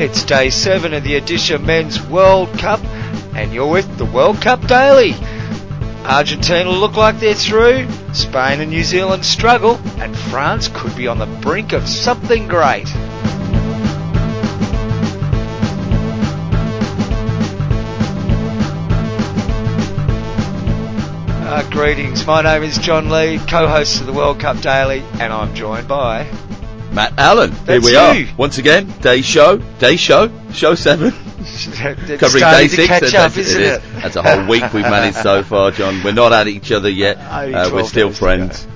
It's day seven of the Odisha Men's World Cup, and you're with the World Cup Daily. Argentina look like they're through, Spain and New Zealand struggle, and France could be on the brink of something great. Uh, greetings, my name is John Lee, co-host of the World Cup Daily, and I'm joined by Matt Allen. Here we you. are once again. Day show, day show, show seven, covering day six. catch That's- up, it isn't is. it? That's a whole week we've managed so far, John. We're not at each other yet. Uh, we're still friends,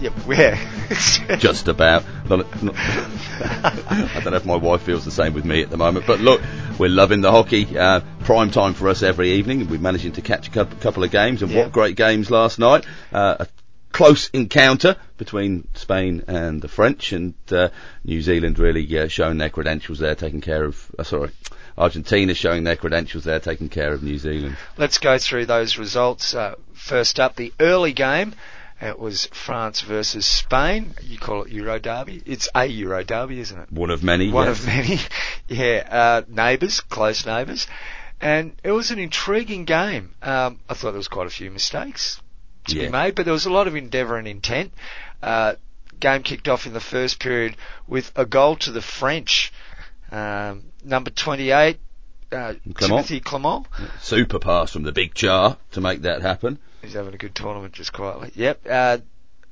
Yep, we're just about. Not, not- I don't know if my wife feels the same with me at the moment, but look, we're loving the hockey. Uh, prime time for us every evening. We're managing to catch a couple of games, and Yeah. what great games last night. Uh, close encounter between Spain and the French, and uh, New Zealand really uh, showing their credentials there, taking care of. Uh, sorry, Argentina showing their credentials there, taking care of New Zealand. Let's go through those results. Uh, first up, the early game. It was France versus Spain. You call it Euro Derby. It's a Euro Derby, isn't it? One of many. One yes. of many. yeah, uh, neighbours, close neighbours. And it was an intriguing game. Um, I thought there was quite a few mistakes to Yeah. be made, but there was a lot of endeavour and intent. Uh, game kicked off in the first period with a goal to the French. Um, number 28, uh, Clement. Timothy Clement. Super pass from the big jar to make that happen. He's having a good tournament just quietly. Yep. Uh,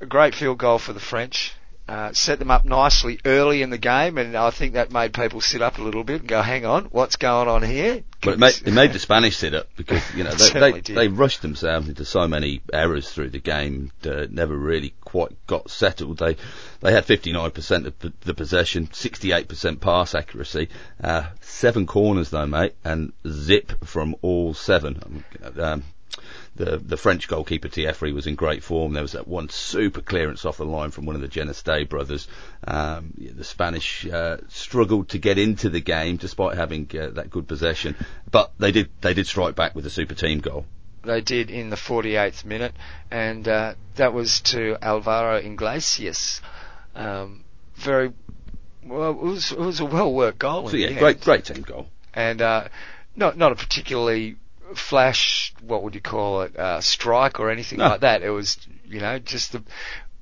a great field goal for the French. Uh, set them up nicely early in the game, and I think that made people sit up a little bit and go, "Hang on, what's going on here?" But it made, it made the Spanish sit up because you know they, they, they rushed themselves into so many errors through the game, uh, never really quite got settled. They they had 59% of p- the possession, 68% pass accuracy, uh, seven corners though, mate, and zip from all seven. Um, the the French goalkeeper Thieffry was in great form. There was that one super clearance off the line from one of the Genestet brothers. Um, the Spanish uh, struggled to get into the game despite having uh, that good possession, but they did they did strike back with a super team goal. They did in the 48th minute, and uh, that was to Alvaro Iglesias. Um, very well. It was it was a well worked goal. So yeah, great great team goal. and uh, not not a particularly flash. What would you call it? Uh, strike or anything No. like that. It was you know just the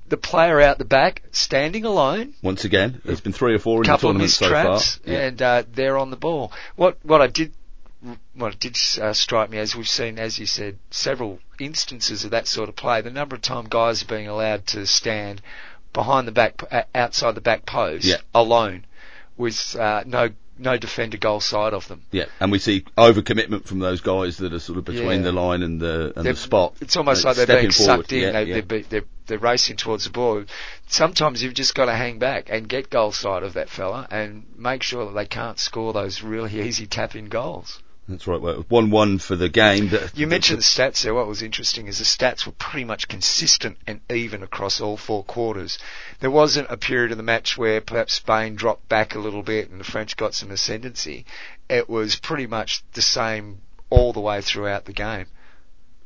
the player out the back standing alone. Once again, there's been three or four in the tournament so far. Yeah. and uh, they're on the ball. What what I did. What did uh, strike me, as we've seen, as you said, several instances of that sort of play. The number of times guys are being allowed to stand behind the back, uh, outside the back post, Yeah. alone, with uh, no no defender goal side of them. Yeah, and we see overcommitment from those guys that are sort of between Yeah. the line and the and They're- the spot. It's almost like they're being forward. sucked in. Yeah, they, yeah. They're, they're, they're racing towards the ball. Sometimes you've just got to hang back and get goal side of that fella and make sure that they can't score those really easy tap in goals. That's right. Well, one one for the game. but- You mentioned the stats there. What was interesting is the stats were pretty much consistent and even across all four quarters. There wasn't a period of the match where perhaps Spain dropped back a little bit and the French got some ascendancy. It was pretty much the same all the way throughout the game.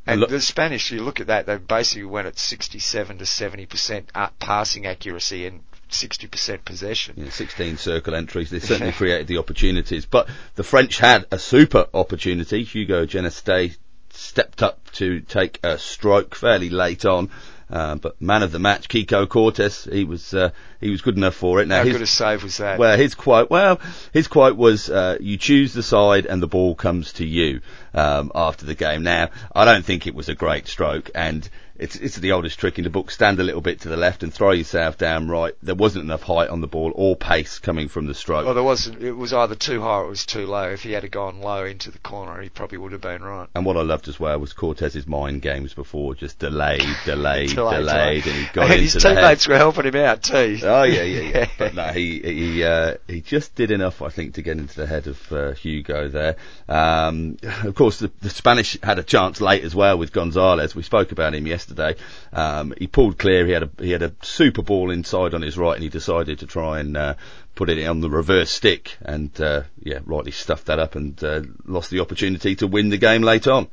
And Look- the Spanish, you look at that, they basically went at 67 to 70% uh, passing accuracy and 60% possession. Yeah, 16 circle entries. They certainly created the opportunities. But the French had a super opportunity. Hugo Genestet stepped up to take a stroke fairly late on. Uh, but man of the match, Kiko Cortes, he was uh, he was good enough for it. Now How his, good a save was that? well, his quote, well, his quote was, uh, "You choose the side, and the ball comes to you." Um, after the game. Now, I don't think it was a great stroke, and it's it's the oldest trick in the book: stand a little bit to the left and throw yourself down right. There wasn't enough height on the ball or pace coming from the stroke. well, there wasn't. It was either too high or it was too low. If he had gone low into the corner, he probably would have been right. and what I loved as well was Cortes's mind games before, just delayed, delayed, Delayed, delayed, and he got and into his the teammates were helping him out too. Oh yeah, yeah, yeah. but no, he he uh, he just did enough, I think, to get into the head of uh, Hugo there. Um, of course, the, the Spanish had a chance late as well with Gonzalez. We spoke about him yesterday. Um, he pulled clear. He had a he had a super ball inside on his right, and he decided to try and uh, put it on the reverse stick, and uh, yeah, rightly stuffed that up and uh, lost the opportunity to win the game late on.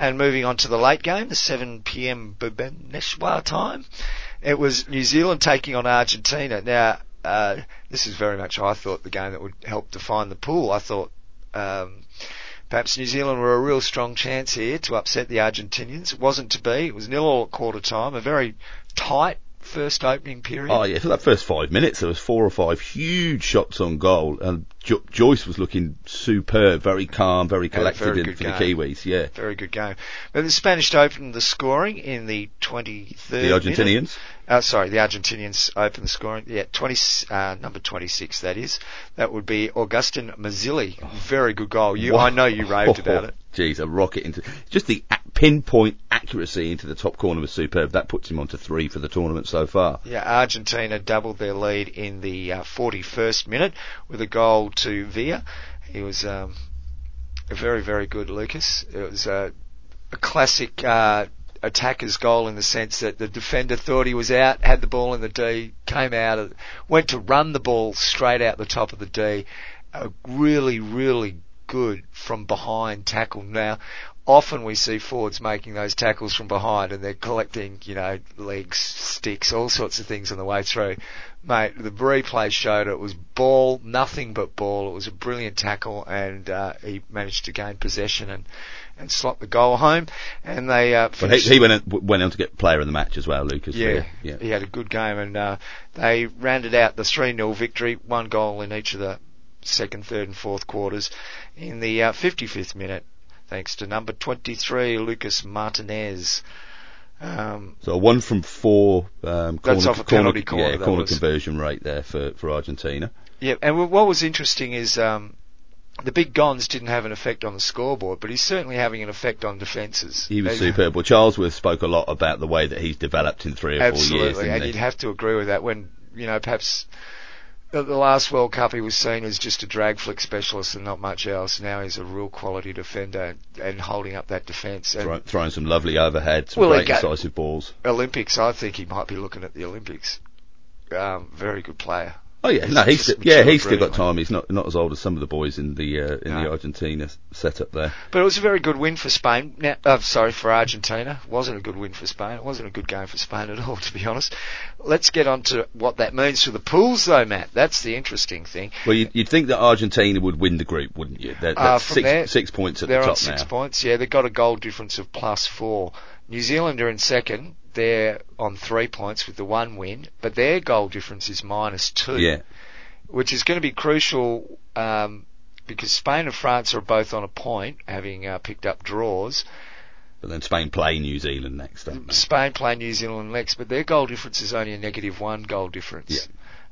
And moving on to the late game, the 7 p.m. Bhubaneswar time, it was New Zealand taking on Argentina. Now, uh, this is very much, I thought, the game that would help define the pool. I thought um, perhaps New Zealand were a real strong chance here to upset the Argentinians. It wasn't to be. It was nil all at quarter time. A very tight first opening period. Oh yeah, for that first five minutes, there was four or five huge shots on goal, and jo- Joyce was looking superb, very calm, very collected very in, for the. Kiwis. Yeah, Very good game. But the Spanish opened the scoring in the 23rd the minute. Argentinians. Uh, sorry, the Argentinians opened the scoring. Yeah, 20, uh, number 26 that is. That would be Augustin Mazzilli. Very good goal. You, I know you raved about it. Jeez, a rocket into just the pinpoint accuracy into the top corner was superb. That puts him on to three for the tournament so far. Yeah, Argentina doubled their lead in the uh, 41st minute with a goal to Vila. He was um, a very, very good Lucas. It was a, a classic uh, attacker's goal in the sense that the defender thought he was out, had the ball in the D, came out, went to run the ball straight out the top of the D. A really, really good from behind tackle. Now, often we see forwards making those tackles from behind and they're collecting, you know, legs, sticks, all sorts of things on the way through. Mate, the replay showed it was ball, nothing but ball. It was a brilliant tackle and, uh, he managed to gain possession and, and slot the goal home. And they, uh, he, he went on, went on to get player of the match as well, Lucas. yeah, yeah. he had a good game, and uh, they rounded out the 3 0 victory, one goal in each of the second, third, and fourth quarters in the uh, 55th minute, thanks to number 23, Lucas Martinez. Um, So one from four um, That's corner, off a penalty corner, yeah, corner was. conversion rate there for, for Argentina. yeah, and what was interesting is um, the big Gons didn't have an effect on the scoreboard, but he's certainly having an effect on defences. He was superb. Well, Charlesworth spoke a lot about the way that he's developed in three or four years. Absolutely, and he? you'd have to agree with that. When you know, perhaps at the last World Cup he was seen as just a drag flick specialist and not much else. Now he's a real quality defender and holding up that defence. And Throw- throwing some lovely overheads, some Well, great incisive balls. Olympics, I think he might be looking at the Olympics. Um, very good player. Oh yeah, no, he's still, yeah, he's still got time. He's not not as old as some of the boys in the uh, in the Argentina setup there. But it was a very good win for Spain. Now, uh, sorry, for Argentina. It wasn't a good win for Spain. It wasn't a good game for Spain at all, to be honest. Let's get on to what that means for the pools, though, Matt. That's the interesting thing. Well, you'd, you'd think that Argentina would win the group, wouldn't you? They're, Uh, that's six, there, six points at They're the on top six now. points. Yeah, they've got a goal difference of plus four. New Zealand are in second. They're on three points with the one win, but their goal difference is minus two. Yeah, Which is going to be crucial um, because Spain and France are both on a point, having uh, picked up draws. but then Spain play New Zealand next, don't they? Spain play New Zealand next, but their goal difference is only a negative one goal difference.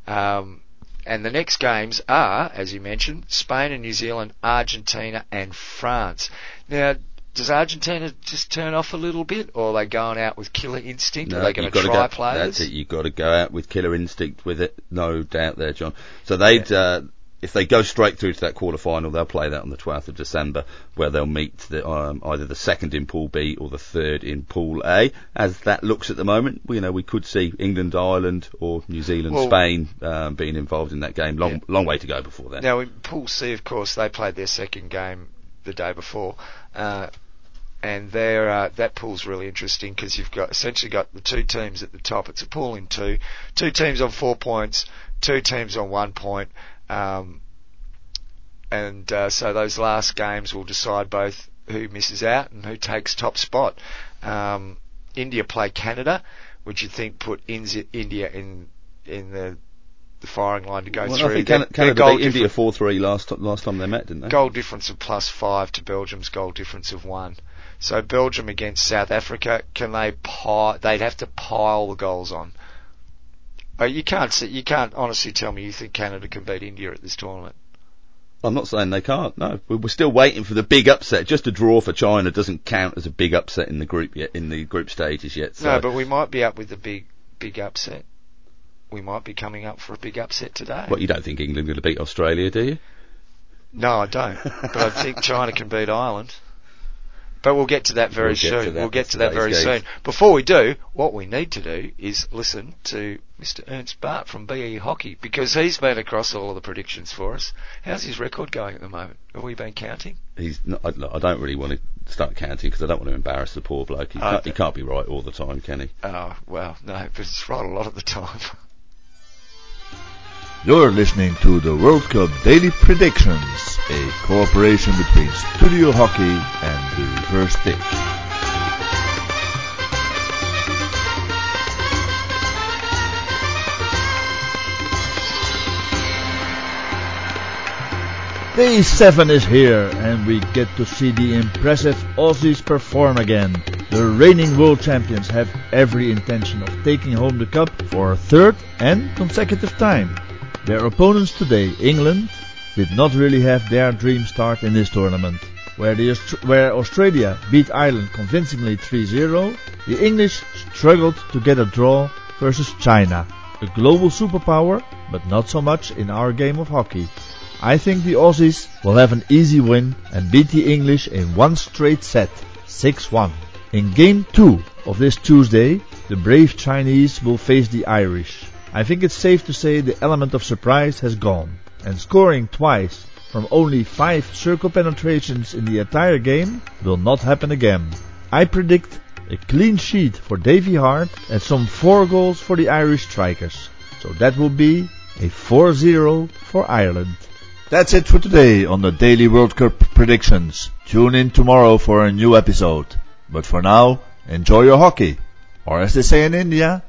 Um, and the next games are, as you mentioned, Spain and New Zealand, Argentina and France. Now, does Argentina just turn off a little bit, or are they going out with killer instinct? are they going to try go, players? That's it. You've got to go out with killer instinct with it, no doubt there, John. So they'd, uh, if they go straight through to that quarter final, they'll play that on the 12th of December, where they'll meet the, um, either the second in Pool B or the third in Pool A. As that looks at the moment, you know, we could see England, Ireland, or New Zealand, Well- Spain um, being involved in that game. Long, Yeah. long way to go before then. Now in Pool C, of course, they played their second game the day before, uh, and they're, uh, that pool's really interesting because you've got essentially got the two teams at the top. It's a pool in two, two teams on four points, two teams on one point, um, and uh, so those last games will decide both who misses out and who takes top spot. Um, India play Canada, which you think put India in in the the firing line to go Well, through. I think Canada, Canada goal beat India four three last last time they met, didn't they? goal difference of plus five to Belgium's goal difference of one. So Belgium against South Africa, can they pile? They'd have to pile the goals on. But you can't see, you can't honestly tell me you think Canada can beat India at this tournament. I'm not saying they can't. No, We- we're still waiting for the big upset. Just a draw for China doesn't count as a big upset in the group yet, in the group stages yet. So No, but we might be up with the big, big upset. We might be coming up for a big upset today. what you don't think England going to beat Australia, do you? No, I don't. but I think China can beat Ireland. But we'll get to that very We'll soon. that. We'll get to that very soon. Before we do, what we need to do is listen to Mr. Ernst Baart from BE Hockey because he's been across all of the predictions for us. How's his record going at the moment? Have we been counting? He's. Not, I, I don't really want to start counting because I don't want to embarrass the poor bloke. He, Oh, can't, he can't be right all the time, can he? Oh, well, no, but it's right a lot of the time. You're listening to the World Cup Daily Predictions, a cooperation between Studio Hockey and the Reverse Stick. Day 7 is here and we get to see the impressive Aussies perform again. The reigning world champions have every intention of taking home the cup for a third and consecutive time. Their opponents today, England, did not really have their dream start in this tournament. Where, the, where Australia beat Ireland convincingly 3-0, the English struggled to get a draw versus China, a global superpower, but not so much in our game of hockey. I think the Aussies will have an easy win and beat the English in one straight set, 6-1. In game 2 of this Tuesday, the brave Chinese will face the Irish. I think it's safe to say the element of surprise has gone, and scoring twice from only 5 circle penetrations in the entire game will not happen again. I predict a clean sheet for Davy Harte and some 4 goals for the Irish strikers. So that will be a 4-0 for Ireland. That's it for today on the Daily World Cup predictions. Tune in tomorrow for a new episode. But for now, enjoy your hockey. Or as they say in India,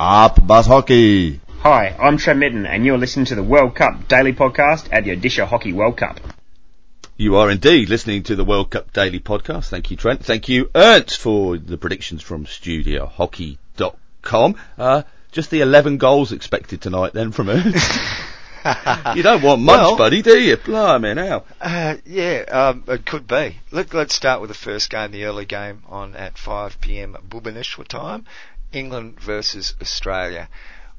up bus hockey. Hi, I'm Trent Mitton and you're listening to the World Cup Daily Podcast at the Odisha Hockey World Cup. You are indeed listening to the World Cup Daily Podcast. Thank you, Trent. Thank you, Ernst, for the predictions from StudioHockey.com. Uh, just the 11 goals expected tonight then from Ernst. you don't want much, well, buddy, do you? Blimey now. Uh, yeah, um, it could be. Let, us start with the first game, the early game on at 5 p.m. Bhubaneswar time, England versus Australia.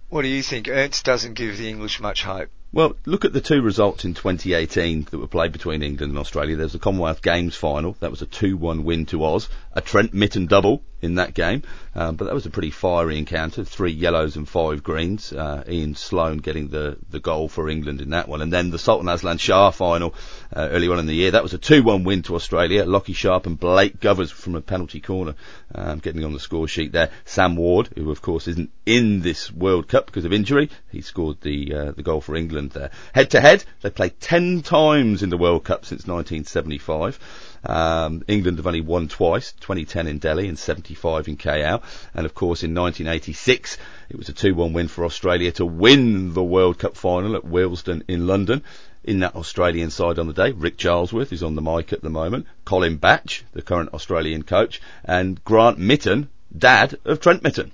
What do you think? Ernst doesn't give the English much hope. Well, look at the two results in 2018 that were played between England and Australia. There's the Commonwealth Games final. That was a 2-1 win to Oz. A Trent Mitton double in that game. Um, but that was a pretty fiery encounter. Three yellows and five greens. Uh, Ian Sloan getting the, the goal for England in that one. And then the Sultan Azlan Shah final uh, early on in the year. That was a 2-1 win to Australia. Lockie Sharp and Blake Govers from a penalty corner um, getting on the score sheet there. Sam Ward, who of course isn't in this World Cup because of injury, he scored the uh, the goal for England there. Head to head, they played 10 times in the World Cup since 1975. Um, England have only won twice, 2010 in Delhi and 75 in KL. And of course in 1986 it was a 2-1 win for Australia to win the World Cup final at Wealdstone in London. In that Australian side on the day, Rick Charlesworth is on the mic at the moment, Colin Batch, the current Australian coach, and Grant Mitton, dad of Trent Mitton.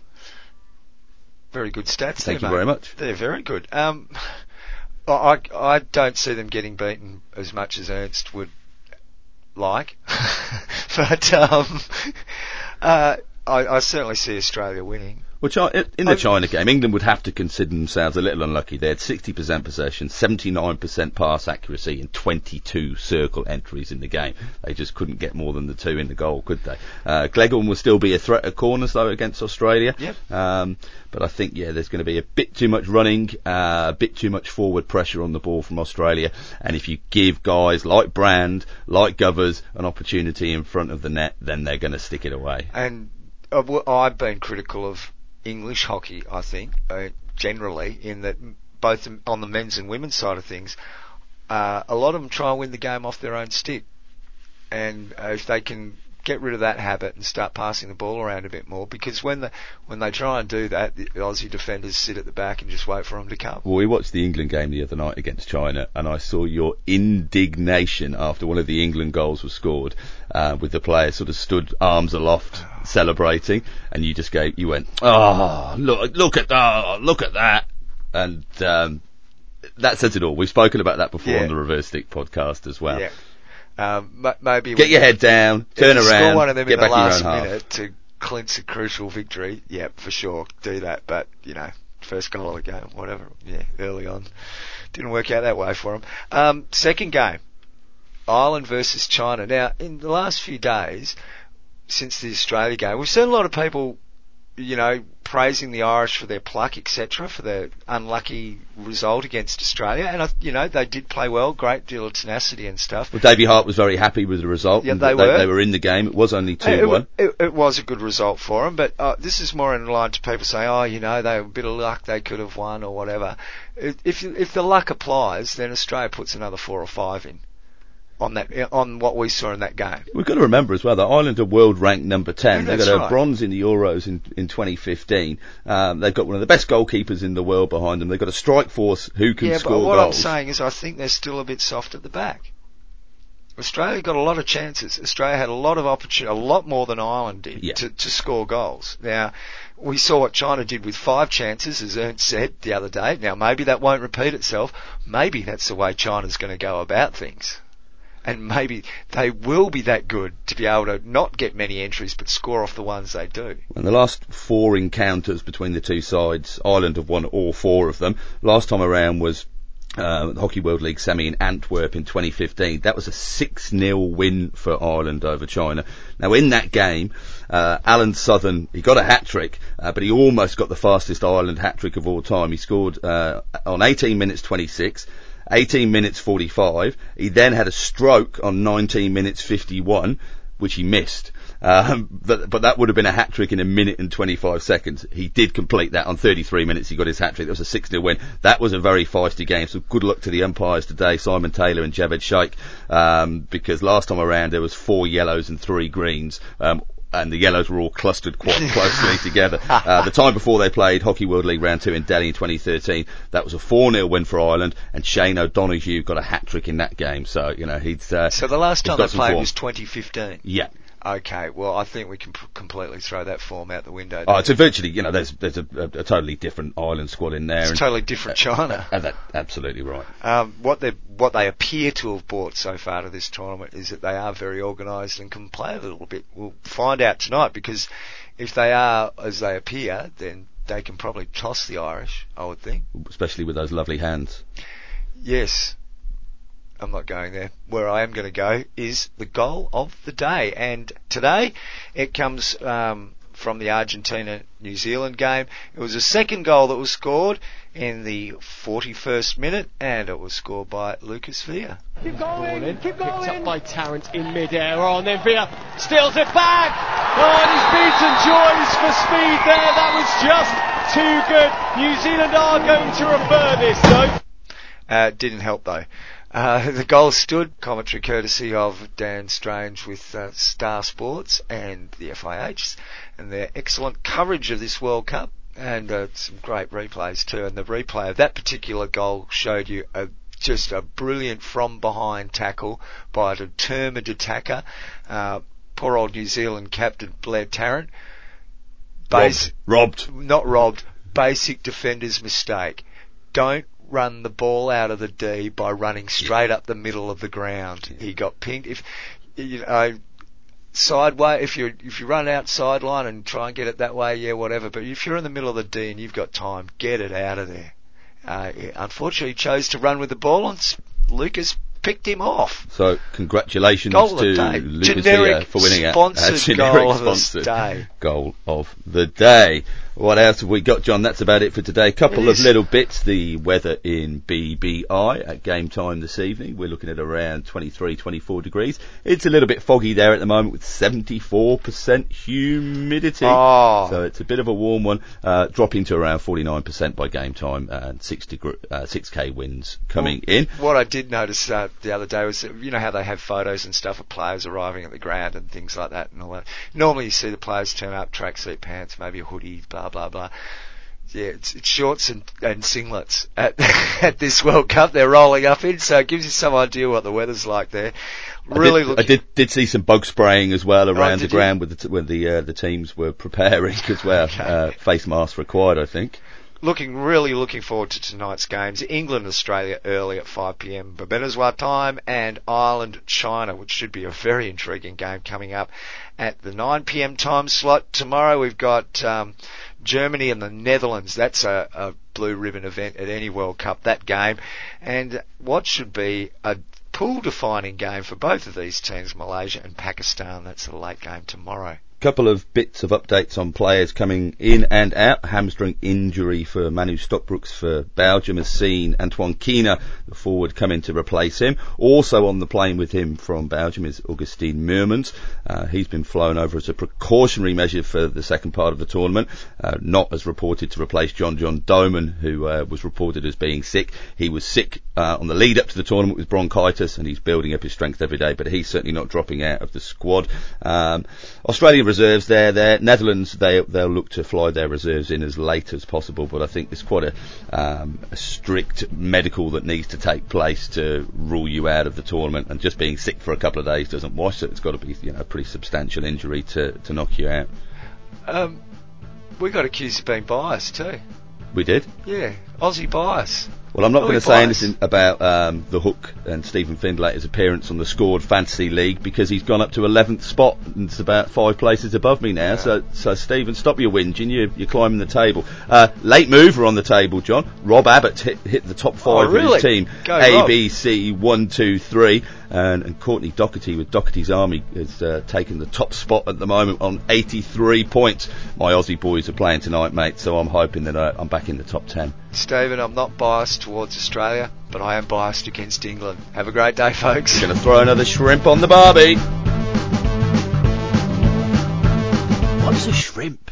Very good stats. Thank there, you very much. They're very good. Um, I, I don't see them getting beaten as much as Ernst would like, but um, uh, I, I certainly see Australia winning. Which in the China game, England would have to consider themselves a little unlucky. They had 60% possession, 79% pass accuracy, and 22 circle entries in the game. They just couldn't get more than the two in the goal, could they? Uh, will still be a threat at corners though against Australia. Yep. Um, but I think yeah, there's going to be a bit too much running, uh, a bit too much forward pressure on the ball from Australia. And if you give guys like Brand, like Govers, an opportunity in front of the net, then they're going to stick it away. And uh, I've been critical of English hockey, I think, uh, generally, in that both on the men's and women's side of things, uh, a lot of them try and win the game off their own stick. And uh, if they can get rid of that habit and start passing the ball around a bit more because when the when they try and do that, the Aussie defenders sit at the back and just wait for them to come. Well, we watched the England game the other night against China, and I saw your indignation after one of the England goals was scored, uh, with the players sort of stood arms aloft celebrating, and you just go, you went, oh look, look at that, look at that, and um, that says it all. We've spoken about that before yeah. on the Reverse Stick podcast as well. Yeah. Um, maybe get your head down, turn around, score one of them get in back the last own minute half. to clinch a crucial victory. Yeah, for sure, do that. But you know, first goal of the game, whatever. Yeah, early on, didn't work out that way for them. Um, second game, Ireland versus China. Now, in the last few days, since the Australia game, we've seen a lot of people, you know, praising the Irish for their pluck, etc., for their unlucky result against Australia, and I, you know they did play well, great deal of tenacity and stuff. Well, Davy Harte was very happy with the result. Yeah, they that were. They were in the game. It was only two It, one. it, it was a good result for them, but uh, this is more in line to people saying, "Oh, you know, they were a bit of luck, they could have won or whatever." If if the luck applies, then Australia puts another four or five in on that on what we saw in that game. We've got to remember as well that Ireland are world ranked number 10. Yeah, they got a right. bronze in the Euros in, in 2015. Um, they've got one of the best goalkeepers in the world behind them. They've got a strike force who can yeah, score but what goals. I'm saying is, I think they're still a bit soft at the back. Australia got a lot of chances. Australia had a lot of opportunity, a lot more than Ireland did Yeah. to, to score goals. Now, we saw what China did with five chances, as Ernst said the other day. Now, maybe that won't repeat itself. Maybe that's the way China's going to go about things. And maybe they will be that good to be able to not get many entries but score off the ones they do. In the last four encounters between the two sides, Ireland have won all four of them. Last time around was uh, the Hockey World League semi in Antwerp in 2015. That was a 6-0 win for Ireland over China. Now in that game, uh, Alan Sothern, he got a hat-trick, uh, but he almost got the fastest Ireland hat-trick of all time. He scored uh, on 18 minutes 26, 18 minutes 45. He then had a stroke on 19 minutes 51, which he missed. Um, but, but that would have been a hat trick in a minute and 25 seconds. He did complete that on 33 minutes. He got his hat trick. That was a 6 0 win. That was a very feisty game. So good luck to the umpires today, Simon Taylor and Javed Sheikh, um, because last time around there was four yellows and three greens. Um, and the yellows were all clustered quite closely together. Uh, the time before they played Hockey World League Round 2 in Delhi in 2013, that was a 4-0 win for Ireland, and Shane O'Donoghue got a hat-trick in that game. So, you know, he's... Uh, So the last time they played form. was 2015. Yeah. Okay, well, I think we can p- completely throw that form out the window. Oh, it's a virtually, you know, there's there's a, a, a totally different island squad in there. It's and, totally different China. and that, absolutely right. Um, what they what they appear to have brought so far to this tournament is that they are very organised and can play a little bit. We'll find out tonight because if they are as they appear, then they can probably toss the Irish. I would think. Especially with those lovely hands. Yes. I'm not going there. Where I am going to go is the goal of the day. And today it comes um, from the Argentina New Zealand game. It was a second goal that was scored in the 41st minute and it was scored by Lucas Vila. Keep going, keep going. Picked up by Tarrant in mid-air. Oh, and then Vila steals it back. Oh, and he's beaten Joyce for speed there. That was just too good. New Zealand are going to refer this, though. Uh, didn't help though. Uh, the goal stood, commentary courtesy of Dan Strange with uh, Star Sports and the FIH, and their excellent coverage of this World Cup, and uh, some great replays too. And the replay of that particular goal showed you a just a brilliant from behind tackle by a determined attacker. Uh, poor old New Zealand captain Blair Tarrant. Bas- Robbed. not robbed. Basic defender's mistake. Don't run the ball out of the D by running straight up the middle of the ground. He got pinged. If you know sideway, if you if you run out sideline and try and get it that way, yeah, whatever. But if you're in the middle of the D and you've got time, get it out of there. Uh, unfortunately, he chose to run with the ball, and Lucas picked him off. So congratulations Goal to. Lucas Generic for winning it. sponsored A generic goal of the day. goal of the day. What else have we got, John? That's about it for today. A couple of little bits. The weather in BBI at game time this evening. We're looking at around 23, 24 degrees. It's a little bit foggy there at the moment with 74% humidity. Oh. So it's a bit of a warm one, uh, dropping to around 49% by game time and 6 degree, uh, 6k winds coming in. What I did notice uh, the other day was, you know how they have photos and stuff of players arriving at the ground and things like that and all that. Normally you see the players turn up, tracksuit pants, maybe a hoodie, blah blah blah. Yeah, it's, it's shorts and, and singlets at at this World Cup they're rolling up in, so it gives you some idea what the weather's like there. Really I did, looking. I did did see some bug spraying as well around did the you? ground with the when the uh, the teams were preparing as well. Okay. Uh, face masks required, I think. looking really looking forward to tonight's games. England Australia early at 5 p.m. Bhubaneswar time and Ireland China, which should be a very intriguing game coming up at the 9 p.m. time slot. Tomorrow we've got um, Germany and the Netherlands. That's a, a blue ribbon event at any World Cup. That game and what should be a pool defining game for both of these teams, Malaysia and Pakistan. That's a late game tomorrow. Couple of bits of updates on players coming in and out. Hamstring injury for Manu Stockbroekx for Belgium has seen Antoine Kiener, the forward, come in to replace him. Also on the plane with him from Belgium is Augustine Meurmans. Uh, he's been flown over as a precautionary measure for the second part of the tournament, uh, not as reported to replace John John Dohmen, who uh, was reported as being sick. He was sick uh, on the lead up to the tournament with bronchitis, and he's building up his strength every day. But he's certainly not dropping out of the squad. Um, Australia reserves there. There, Netherlands they they'll look to fly their reserves in as late as possible. But I think there's quite a, um, a strict medical that needs to take place to rule you out of the tournament. And just being sick for a couple of days doesn't wash it. It's got to be you know a pretty substantial injury to to knock you out. Um, we got accused of being biased too. We did. Yeah, Aussie bias. Well, I'm not going to say anything about um, the hook and Stephen Findlater's appearance on the scored fantasy league because he's gone up to 11th spot and it's about five places above me now. So, so Stephen, stop your whinging. You're, you're climbing the table. Uh, late mover on the table, John. Rob Abbott hit, hit the top five Oh, really? of his team. Go, A. B, C, one, two, three, and, and Courtney Doherty with Doherty's Army has uh, taken the top spot at the moment on 83 points. My Aussie boys are playing tonight, mate. So I'm hoping that uh, I'm back in the top 10. Stephen, I'm not biased towards Australia, but I am biased against England. Have a great day, folks. Going to throw another shrimp on the barbie. What's a shrimp?